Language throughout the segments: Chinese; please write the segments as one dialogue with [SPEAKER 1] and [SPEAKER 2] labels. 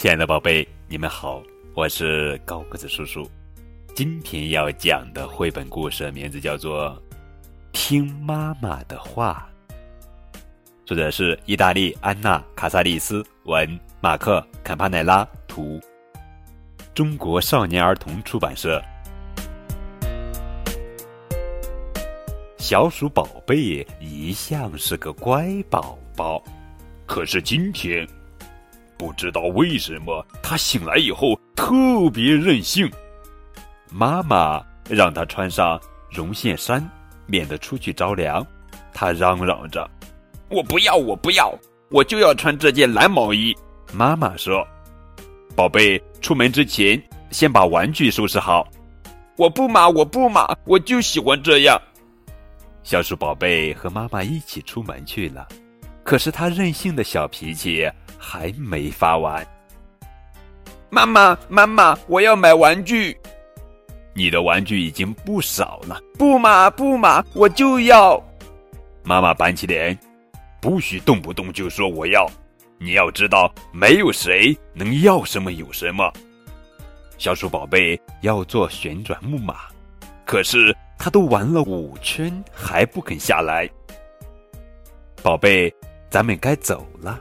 [SPEAKER 1] 亲爱的宝贝，你们好，我是高个子叔叔。今天要讲的绘本故事名字叫做《听妈妈的话》，作者是意大利安娜·卡萨利斯，文马克·坎帕奈拉，图，中国少年儿童出版社。小鼠宝贝一向是个乖宝宝，可是今天。不知道为什么，他醒来以后特别任性。妈妈让他穿上绒线衫，免得出去着凉。他嚷嚷着：“我不要，我不要，我就要穿这件蓝毛衣。”妈妈说：“宝贝，出门之前先把玩具收拾好。”“我不嘛，我不嘛，我就喜欢这样。”小鼠宝贝和妈妈一起出门去了。可是他任性的小脾气。还没发完，妈妈，妈妈，我要买玩具。你的玩具已经不少了。不嘛，不嘛，我就要。妈妈板起脸，不许动不动就说我要。你要知道，没有谁能要什么有什么。小鼠宝贝要坐旋转木马，可是他都玩了五圈还不肯下来。宝贝，咱们该走了。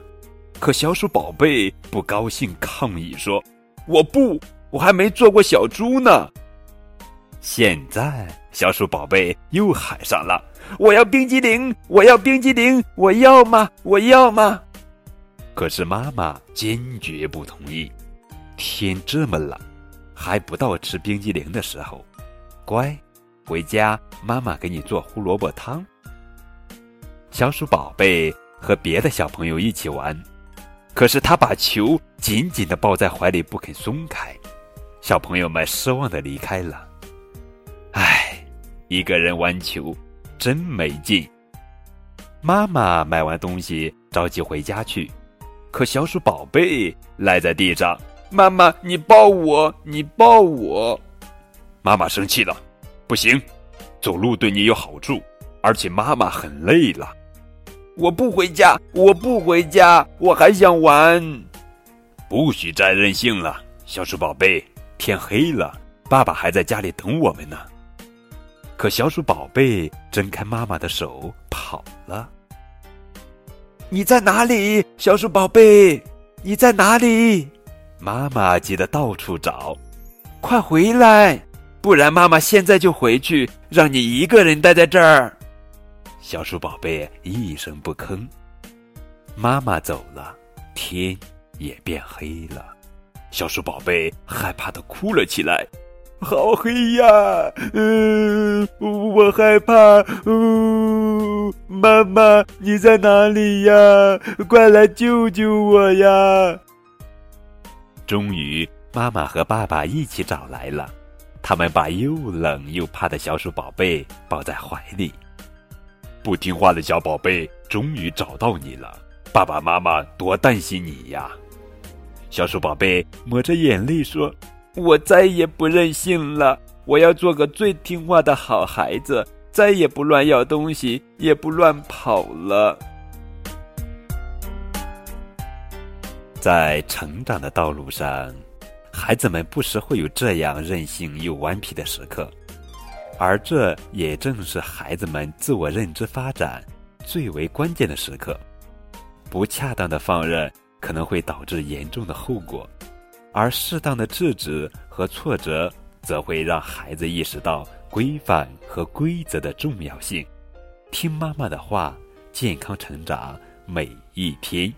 [SPEAKER 1] 可小鼠宝贝不高兴，抗议说：“我不，我还没做过小猪呢。”现在小鼠宝贝又喊上了：“我要冰激凌，我要冰激凌，我要吗？我要吗？”可是妈妈坚决不同意。天这么冷，还不到吃冰激凌的时候。乖，回家妈妈给你做胡萝卜汤。小鼠宝贝和别的小朋友一起玩。可是他把球紧紧的抱在怀里不肯松开，小朋友们失望的离开了。唉，一个人玩球真没劲。妈妈买完东西着急回家去，可小鼠宝贝赖在地上。妈妈，你抱我，你抱我。妈妈生气了，不行，走路对你有好处，而且妈妈很累了。我不回家，我不回家，我还想玩。不许再任性了，小鼠宝贝。天黑了，爸爸还在家里等我们呢。可小鼠宝贝挣开妈妈的手跑了。你在哪里，小鼠宝贝？你在哪里？妈妈急得到处找，快回来，不然妈妈现在就回去，让你一个人待在这儿。小鼠宝贝一声不吭，妈妈走了，天也变黑了。小鼠宝贝害怕的哭了起来：“好黑呀！嗯，我害怕。嗯，妈妈你在哪里呀？快来救救我呀！”终于，妈妈和爸爸一起找来了，他们把又冷又怕的小鼠宝贝抱在怀里。不听话的小宝贝，终于找到你了！爸爸妈妈多担心你呀！小鼠宝贝抹着眼泪说：“我再也不任性了，我要做个最听话的好孩子，再也不乱要东西，也不乱跑了。”在成长的道路上，孩子们不时会有这样任性又顽皮的时刻。而这也正是孩子们自我认知发展最为关键的时刻。不恰当的放任可能会导致严重的后果，而适当的制止和挫折则会让孩子意识到规范和规则的重要性。听妈妈的话，健康成长每一天。